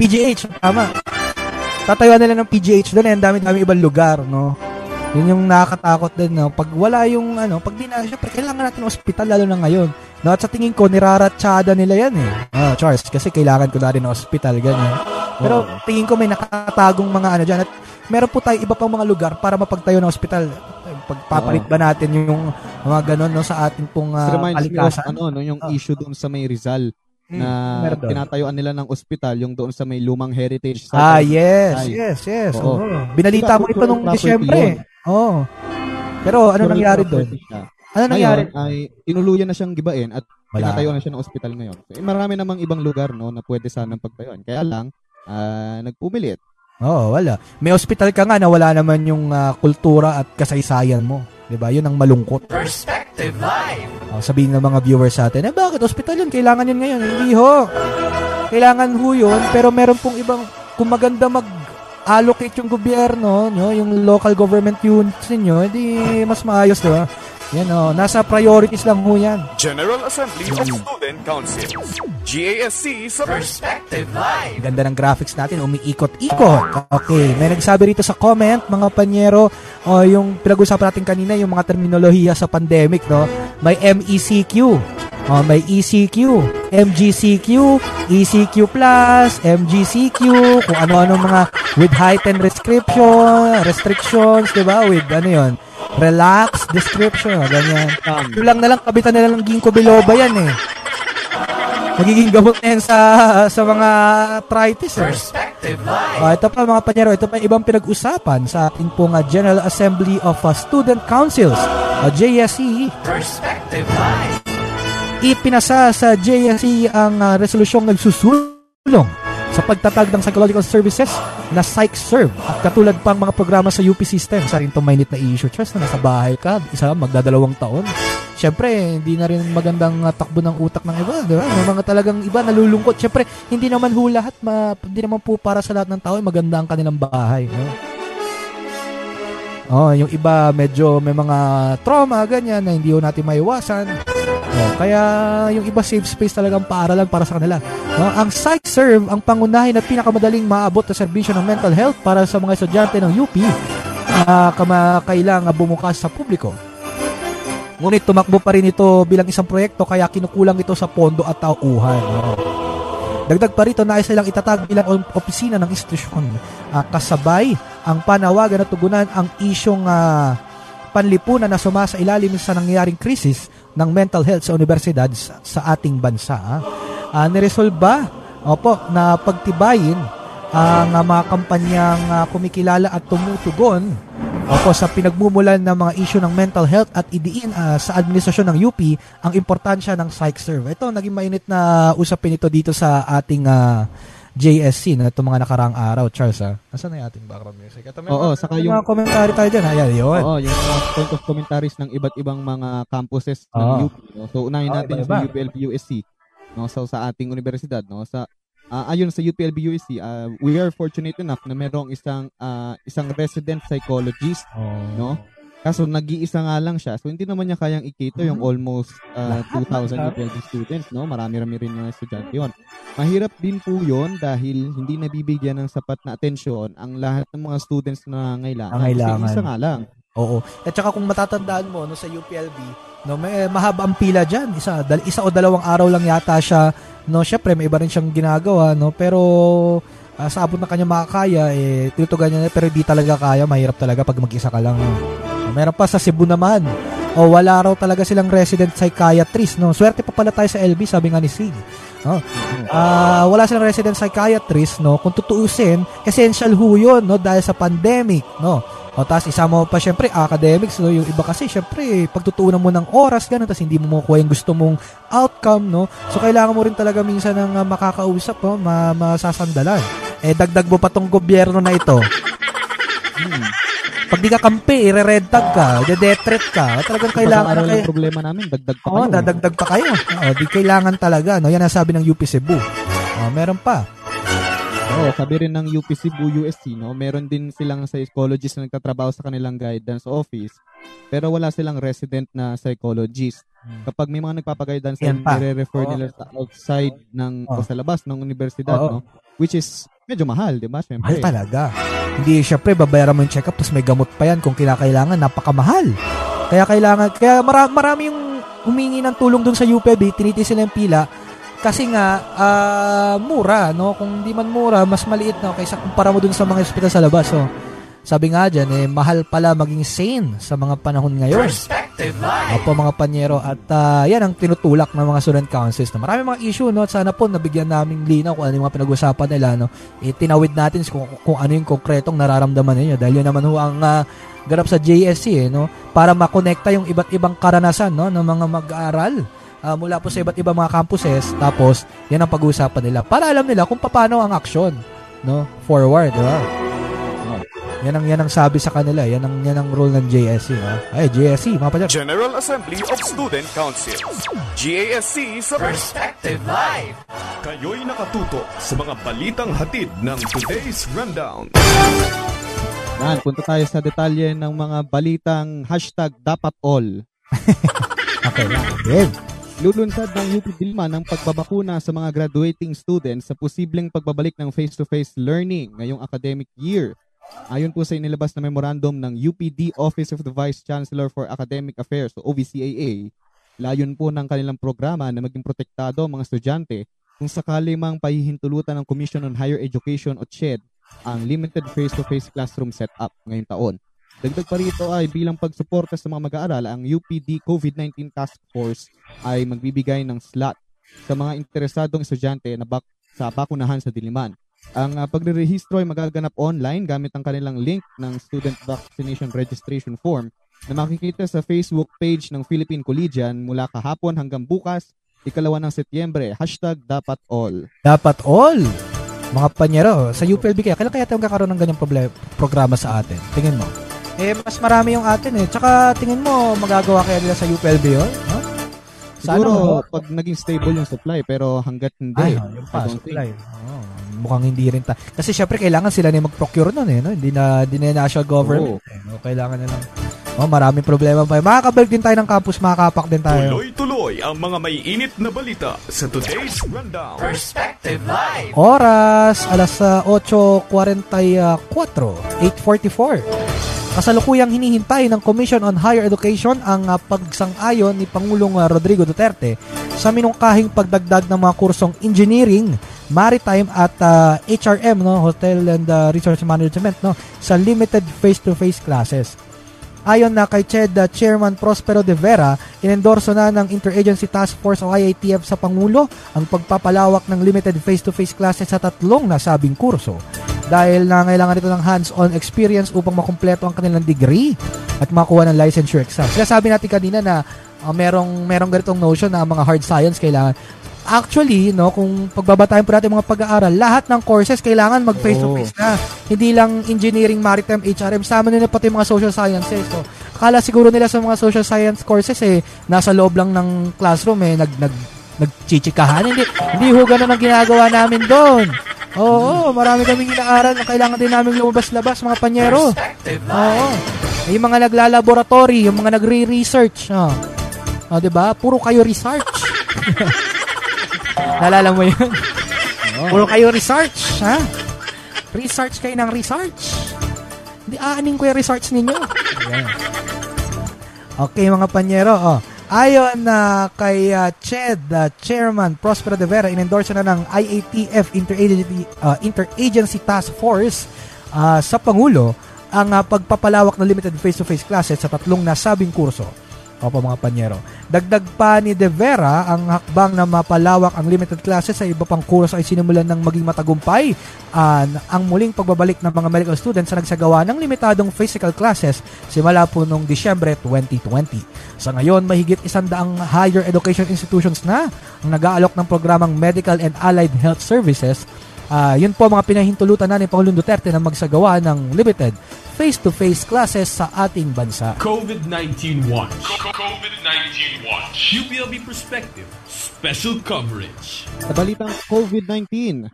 PGH, tama. Tatayuan nila ng PGH doon, eh, ang dami-dami ibang lugar, no? Yun yung nakakatakot din, no? Pag wala yung, ano, pag di na, syempre, kailangan natin ospital, lalo na ngayon. No, at sa tingin ko, niraratsada nila yan, eh. Ah, Charles, kasi kailangan ko na rin ng ospital, ganyan. Pero tingin ko may nakatagong mga ano dyan. At meron po tayo iba pang mga lugar para mapagtayo ng ospital. Pagpapalit ba natin yung mga ganon no, sa ating pong uh, kalikasan? ano, no, yung Ah. issue doon sa may Rizal Hmm, na meron tinatayuan nila ng ospital yung doon sa may lumang heritage site. Ah, yes, Ay. yes, yes. Oo. Binalita Diba, mo ito nung Disyembre. Oo. Pero ano Cultural nangyari doon? Ano nangyari? Ngayon ay tinuluyan na siyang gibain at Wala. tinatayuan na siya ng ospital ngayon. So, eh, marami namang ibang lugar no na pwede sanang pagtayuan. Kaya lang ah, nagpumilit. Oo, wala. May ospital ka nga na wala naman yung ah, kultura at kasaysayan mo. 'Di ba? Yun ang malungkot. Perspective Live. Oh, sabihin ng mga viewers sa atin, eh bakit hospital yun? Kailangan yun ngayon. Hindi ho. Kailangan ho yun, pero meron pong ibang, kung maganda mag allocate yung gobyerno, no, yung local government units ninyo, edi mas maayos, di ba? Yan o, nasa priorities lang ho yan. General Assembly of Student Councils. GASC sa Perspective Live. Ganda ng graphics natin, umiikot-ikot. Okay, may nagsabi rito sa comment, mga panyero, o yung pinag-usapan natin kanina, yung mga terminolohiya sa pandemic, no? May MECQ, o may ECQ, MGCQ, ECQ+, MGCQ, kung ano-ano mga with heightened restriction, restrictions, di ba? With ano yon relax description, ganyan. Kulang na lang, kabitan na lang ng ginkgo biloba yan eh. Magiging gamot na yan sa, sa mga arthritis eh. Ah, ito pa mga panyero, ito pa ibang pinag-usapan sa ating pong ah, General Assembly of ah, Student Councils, o JSC. Perspective Live. Ipinasa sa JSC ang ah, resolusyong nagsusulong sa pagtatag ng psychological services na PsychServe at katulad pang mga programa sa UP system. Sa rin itong mainit na issue, Charles, na nasa bahay ka, isa magdadalawang taon. Siyempre, hindi na rin magandang ah, takbo ng utak ng iba, di ba? May mga talagang iba nalulungkot. Siyempre, hindi naman ho lahat, ma, hindi naman po para sa lahat ng tao, maganda ang kanilang bahay. No? Oh, yung iba medyo may mga trauma ganyan na hindi ho natin maiwasan. Oh, kaya yung iba safe space talagang paaralan para sa kanila. No, ang PsychServe ang pangunahin at pinakamadaling maabot na serbisyo ng mental health para sa mga estudyante ng UP na kamakailangan bumukas sa publiko. Ngunit tumakbo pa rin ito bilang isang proyekto kaya kinukulang ito sa pondo at tauhan. No? Dagdag pa rito, nais silang itatag bilang opisina ng institusyon. Ah, kasabay ang panawagan na tugunan ang isyong ah, panlipunan na sumasa ilalim sa nangyayaring krisis ng mental health sa universidad sa, sa ating bansa. ah. Ah, niresolba opo, na pagtibayin ang ah, mga kampanyang ah, kumikilala at tumutugon opo, sa pinagmumulan ng mga issue ng mental health at idiin ah, sa administrasyon ng UP ang importansya ng PsychServe. Ito, naging mainit na usapin ito dito sa ating ah, JSC na itong mga nakaraang araw, Charles. Ah. Nasaan na yung ating background music? Ito, may Oo, mga, saka may yung- mga commentary tayo dyan. Ayan, yun. Oo, yung mga point of commentaries ng iba't ibang mga campuses ng Oo. UP. No? So, unahin Oo, natin iba-iba. sa UPLB USC. No? So, sa ating universidad. No? Sa, ah, ayon sa UPLB USC, ah, we are fortunate enough na merong isang ah, isang resident psychologist. No? Kaso, nag-iisa nga lang siya. So, hindi naman niya kayang i-cater yung almost ah, Hmm. Lahat, 2,000 lahat. UPLB students. No? Marami-rami rin yung estudyante yun. Mahirap din po yun dahil hindi nabibigyan ng sapat na atensyon ang lahat ng mga students na ngailangan. Nangailangan. Kasi isa nga lang. Oo. At saka kung matatandaan mo no sa UPLB, no may mahaba ang pila diyan. Isa dal, isa o dalawang araw lang yata siya. No, syempre may iba rin siyang ginagawa, no. Pero ah, sa abot ng kanya makakaya eh tinutugan niya na, pero di talaga kaya, mahirap talaga pag mag-isa ka lang. No, meron pa sa Cebu naman. O wala raw talaga silang resident psychiatrist, no. Swerte pa pala tayo sa LB, sabi nga ni Sig. No? Ah, wala silang resident psychiatrist, no. Kung tutuusin, essential ho 'yun, no, dahil sa pandemic, no. O tapos isama mo pa syempre academics, no? yung iba kasi syempre pagtutuunan mo ng oras ganun tapos hindi mo makukuha yung gusto mong outcome, no? So kailangan mo rin talaga minsan ng ah, makakausap, no? Ma masasandalan. Eh dagdag mo pa tong gobyerno na ito. Hmm. Pag di ka kampi, ire-red tag ka, ide-death ka. Talagang kailangan na lang problema namin, dagdag pa Oo, kayo. dadagdag pa kayo. Oo, di kailangan talaga, no? Yan ang sabi ng UP Cebu. Oh, meron pa. Oo, sabi rin ng UP Cebu USC, no, meron din silang psychologist na nagtatrabaho sa kanilang guidance office, pero wala silang resident na psychologist. Kapag may mga nagpapag-guidance, Yan pa. nire-refer Oo. nila sa outside ng Oo. o sa labas ng universidad, Oo. no, which is medyo mahal, di ba? Mahal Siyempre. talaga. Hindi, syempre, babayaran mo yung check-up, tapos may gamot pa yan kung kinakailangan, napakamahal. Kaya kailangan, kaya marami, marami yung humingi ng tulong dun sa UPB, tinitis sila yung pila, kasi nga, ah, mura, no? Kung di man mura, mas maliit, no? Kaysa kumpara mo dun sa mga ospital sa labas, so. Sabi nga dyan, eh, mahal pala maging sane sa mga panahon ngayon. Perspective Live. Opo mga panyero at ah, yan ang tinutulak ng mga student councils. No? Marami mga issue no at sana po nabigyan namin linaw kung ano yung mga pinag-usapan nila no. Eh, tinawid natin kung, kung ano yung konkretong nararamdaman ninyo dahil yun naman ho ang ah, ganap sa JSC eh, no para makonekta yung iba't ibang karanasan no ng mga mag-aaral ah, mula po sa iba't ibang mga campuses tapos yan ang pag-uusapan nila para alam nila kung paano ang aksyon no forward di ba? Yan ang yan ang sabi sa kanila, yan ang yan ang role ng JSC, no? Ay, JSC, mga pa General Assembly of Student Councils. GASC sa Perspective Live. Kayo'y nakatutok sa mga balitang hatid ng today's rundown. Yan, punta tayo sa detalye ng mga balitang hashtag dapat all. Okay lang. Game. Lulunsad ng UP Dilma ng pagbabakuna sa mga graduating students sa posibleng pagbabalik ng face-to-face learning ngayong academic year. Ayon po sa inilabas na memorandum ng UPD Office of the Vice Chancellor for Academic Affairs o OVCAA, layon po ng kanilang programa na maging protektado ang mga estudyante kung sakali mang pahihintulutan ng Commission on Higher Education o CHED ang limited face-to-face classroom setup ngayong taon. Dagdag pa rito ay bilang pagsuporta sa mga mag-aaral, ang UPD COVID-19 Task Force ay magbibigay ng slot sa mga interesadong estudyante na bak sa bakunahan sa Diliman. Ang uh, pagre-rehistro ay magaganap online gamit ang kanilang link ng Student Vaccination Registration Form na makikita sa Facebook page ng Philippine Collegian mula kahapon hanggang bukas, ikalawa ng Setyembre, hashtag dapat all. Dapat all. Mga panyero, sa UPLB kaya, kailan kaya tayo magkakaroon ng ganyang problem, programa sa atin? Tingin mo. Eh, mas marami yung atin eh. Tsaka, tingin mo, magagawa kaya nila sa UPLB yun? Huh? Siguro pag naging stable yung supply pero hanggat hindi, Ay, yung pa, supply. Oh, mukhang hindi rin ta. Kasi syempre kailangan sila na mag-procure nun eh, no? Hindi na hindi na national government. Eh, no? Kailangan na lang. Oh, maraming problema pa. Makakabalik din tayo ng campus, makakapak din tayo. Tuloy-tuloy ang mga may init na balita sa today's rundown. Perspective Live. Oras, alas ah, 8.44, 8.44. Kasalukuyang hinihintay ng Commission on Higher Education ang uh, pagsang-ayon ni Pangulong uh, Rodrigo Duterte sa minungkahing pagdagdag ng mga kursong engineering, maritime at uh, HRM no, Hotel and uh, Resource Management no sa limited face-to-face classes. Ayon na kay CHED uh, Chairman Prospero de Vera, inendorso na ng Interagency Task Force o IATF sa Pangulo ang pagpapalawak ng limited face-to-face classes sa tatlong nasabing kurso dahil nangailangan nito ng hands-on experience upang makumpleto ang kanilang degree at makuha ng licensure exam. Sila sabi natin kanina na uh, merong merong ganitong notion na mga hard science kailangan Actually, no, kung pagbabatayan po natin mga pag-aaral, lahat ng courses kailangan mag face-to-face na. Hindi lang engineering, maritime, HRM, sama nila pati mga social sciences. So, akala siguro nila sa mga social science courses eh nasa loob lang ng classroom eh nag nag nagchichikahan. Hindi hindi ho ganun ang ginagawa namin doon. Oo, marami kaming inaaral na kailangan din namin lumabas-labas, mga panyero. Oo. Yung mga naglalaboratory, yung mga nagre-research. Oh. Oh, 'di ba? Puro kayo research. Nalala mo 'yun? Puro kayo research, ha? Research kayo ng research. Hindi aanin ko yung research ninyo. Ayan. Okay, mga panyero. Oh. Ayon na uh, kay uh, CHED, uh, Chairman Prospero de Vera, inendorse na ng IATF Interagency, uh, Interagency Task Force uh, sa Pangulo ang uh, pagpapalawak ng limited face-to-face classes sa tatlong nasabing kurso. Opo mga panyero. Dagdag pa ni De Vera ang hakbang na mapalawak ang limited classes sa iba pang kurso ay sinimulan ng maging matagumpay uh, ang muling pagbabalik ng mga medical students sa nagsagawa ng limitadong physical classes simula po noong Disyembre 2020. Sa ngayon, mahigit isandaang higher education institutions na ang nag-aalok ng programang Medical and Allied Health Services Uh, yun po mga pinahintulutan na ni Pangulong Duterte na magsagawa ng limited face-to-face classes sa ating bansa. COVID-19 Watch. COVID-19 Watch. UPLB Perspective. Special coverage. Sa balitang COVID-19,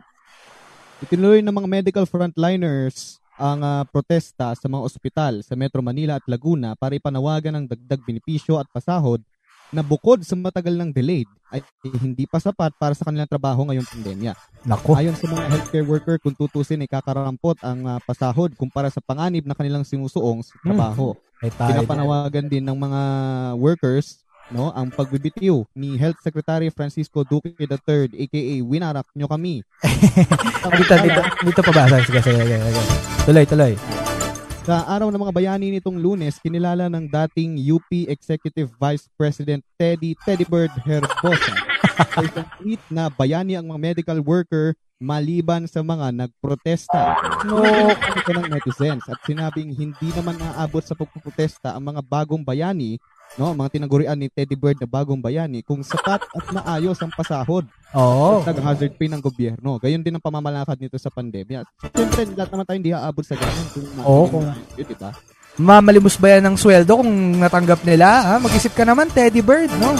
itinuloy ng mga medical frontliners ang uh, protesta sa mga ospital sa Metro Manila at Laguna para ipanawagan ng dagdag benepisyo at pasahod na bukod sa matagal ng delayed ay hindi pa sapat para sa kanilang trabaho ngayong pandemya. Nako. Ayon sa mga healthcare worker, kung tutusin ay kakarampot ang uh, pasahod kumpara sa panganib na kanilang sinusuong sa trabaho. Hmm. Pinapanawagan din ng mga workers no ang pagbibitiw ni Health Secretary Francisco Duque III aka Winarak nyo kami. dito, dito, dito pa ba? Sige, sige, sige. Tuloy, tuloy. Sa araw ng mga bayani nitong lunes, kinilala ng dating UP Executive Vice President Teddy Teddy Bird Herbosa sa isang na bayani ang mga medical worker maliban sa mga nagprotesta. No, ito ng netizens at sinabing hindi naman naabot sa pagpuprotesta ang mga bagong bayani no, mga tinagurian ni Teddy Bird na bagong bayani kung sapat at maayos ang pasahod. Oh. hazard pay ng gobyerno. Gayon din ang pamamalakad nito sa pandemya. Siyempre, lahat naman tayo hindi aabot sa ganun. Oo. Oh, kung... Yun, diba? Mamalimos ba yan ng sweldo kung natanggap nila? Ha? Mag-isip ka naman, Teddy Bird, no?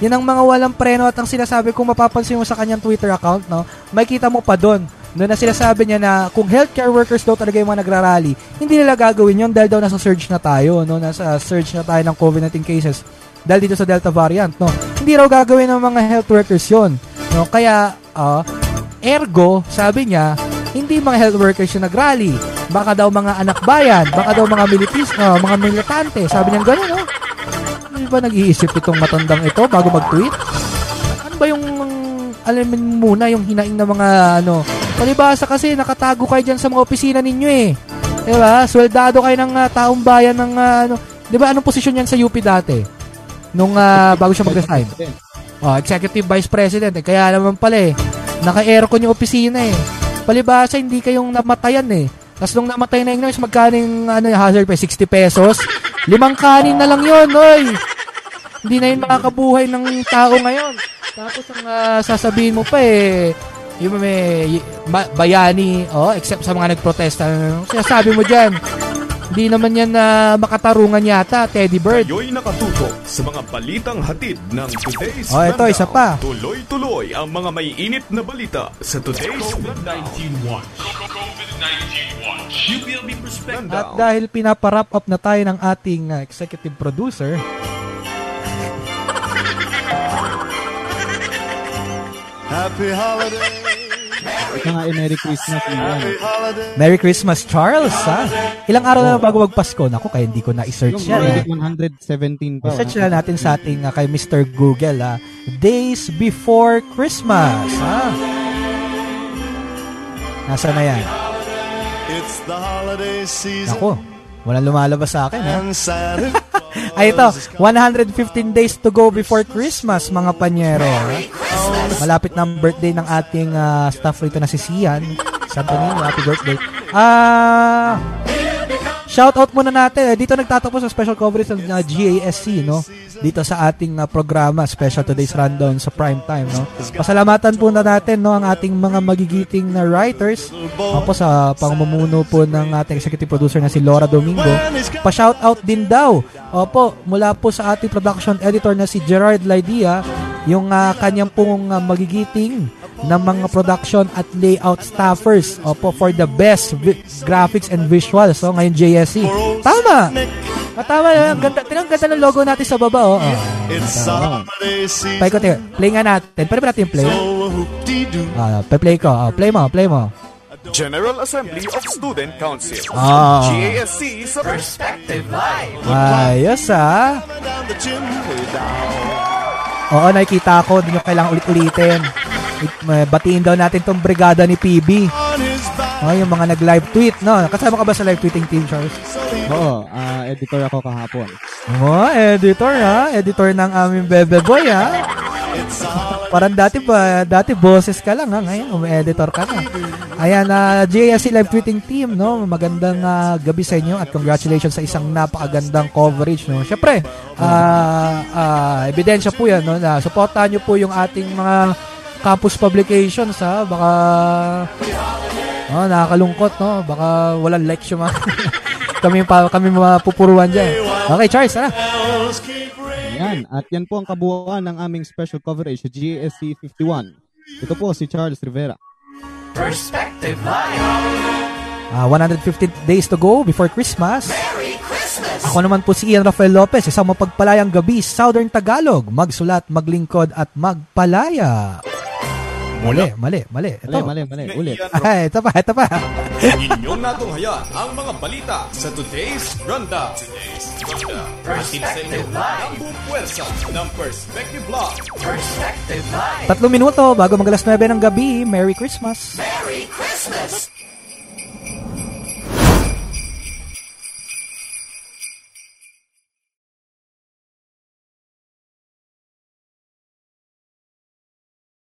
Yan ang mga walang preno at ang sinasabi kung mapapansin mo sa kanyang Twitter account, no? May kita mo pa doon Noon na sila sabi niya na kung healthcare workers daw talaga yung mga nagrarally, hindi nila gagawin yun dahil daw nasa surge na tayo, no? Nasa surge na tayo ng COVID-19 cases dahil dito sa Delta variant, no? Hindi raw gagawin ng mga health workers yon no? Kaya, uh, ergo, sabi niya, hindi mga health workers yung nagrally. Baka daw mga anak bayan, baka daw mga militis, uh, mga militante. Sabi niya gano'n, no? Hindi ba nag-iisip itong matandang ito bago mag-tweet? Ano ba yung alamin muna yung hinaing ng mga ano Palibasa kasi nakatago kayo dyan sa mga opisina ninyo eh. Di ba? Sweldado kayo ng uh, taong bayan ng uh, ano. Di ba anong posisyon yan sa UP dati? Nung uh, bago siya mag-resign. Oh, executive vice president. Eh, kaya naman pala eh. Naka-aircon yung opisina eh. Palibasa hindi kayong namatayan eh. Tapos nung namatay na yung nurse, magkano yung ano, hazard pay? 60 pesos? Limang kanin na lang yun, oy! Hindi na yun makakabuhay ng tao ngayon. Tapos ang uh, sasabihin mo pa eh, yung may bayani, oh, except sa mga nagprotesta. Sinasabi mo dyan, hindi naman yan na uh, makatarungan yata, Teddy Bird. Kayo'y nakatutok sa mga balitang hatid ng Today's Oh, ito, isa pa. Tuloy-tuloy ang mga may init na balita sa Today's COVID-19 Watch. COVID-19 Watch. UPLB Perspective. At dahil pinapa-wrap up na tayo ng ating uh, executive producer, Happy holiday. Ito nga eh, Merry Christmas, Ian. Merry Christmas, Charles, ha? Ilang araw na bago magpasko? Naku, kaya hindi ko na-search Yung yan. eh. Reddit 117 pa. Search na natin sa ating uh, kay Mr. Google, ha? Days before Christmas, ha? Nasa na yan? It's the holiday season. Naku, walang lumalabas sa akin, ha? Ay, ito, 115 days to go before Christmas, mga panyero. Malapit na ang birthday ng ating ah, staff rito na si Sian. Santo Niño, happy birthday. Ah... shout out muna natin. Eh, Dito nagtatapos ang special coverage ng ah, GASC, no? Dito sa ating ah, programa, special today's rundown sa prime time, no? Pasalamatan po na natin, no, ang ating mga magigiting na writers. Opo sa pangmumuno po ng ating executive producer na si Laura Domingo. Pa-shout out din daw. Opo, mula po sa ating production editor na si Gerard Laidia, yung ah, kanyang pong ah, magigiting ng mga production at layout staffers. Opo, for the best vi- graphics and visuals. So, ngayon JSC. Tama! Ah, tama na. Ang Ganda, tinang ganda ng logo natin sa baba. Oh. oh. Holiday season. Paikot eh. Play nga natin. Pwede ba natin play? Ah, play ko. Ah, play mo, play mo. General Assembly of Student Council. Ah. GASC sa Perspective Live. Ayos ah. Down. Oo, nakikita ko. Hindi nyo kailangan ulit-ulitin. Batiin daw natin tong brigada ni PB. Oh, yung mga nag-live tweet, no? Kasama ka ba sa live tweeting team, Charles? Oo, ah, editor ako kahapon. Oh, editor ha? Editor ng aming bebe boy ha? Parang dati pa, dati boses ka lang ha? Ngayon, umi-editor ka na. Ayan, na JSC live tweeting team, no? Magandang ah, gabi sa inyo at congratulations sa isang napakagandang coverage, no? Syempre, ah ah, ebidensya po yan, no? Na supportahan nyo po yung ating mga campus publications, ha? Baka Oh, nakakalungkot, no? Baka walang likes yung mga kami pa kami mapupuruan diyan. Okay, Charles, tara. Ayan, at yan po ang kabuuan ng aming special coverage sa GSC 51. Ito po si Charles Rivera. Perspective Live. Ah, 115 days to go before Christmas. Merry Christmas. Ako naman po si Ian Rafael Lopez, isang mapagpalayang gabi, Southern Tagalog, magsulat, maglingkod at magpalaya. Mali, mali, mali. Ito. Mali, mali, mali. Ulit. Ay, ito pa, ito pa. Inyong natunghayan ang mga balita sa Today's Rundown. Today's Rundown. Perspective Ang Live. buong puwersa ng Perspective Blog. Perspective Live. Tatlong minuto bago mag alas 9 ng gabi. Merry Christmas. Merry Christmas.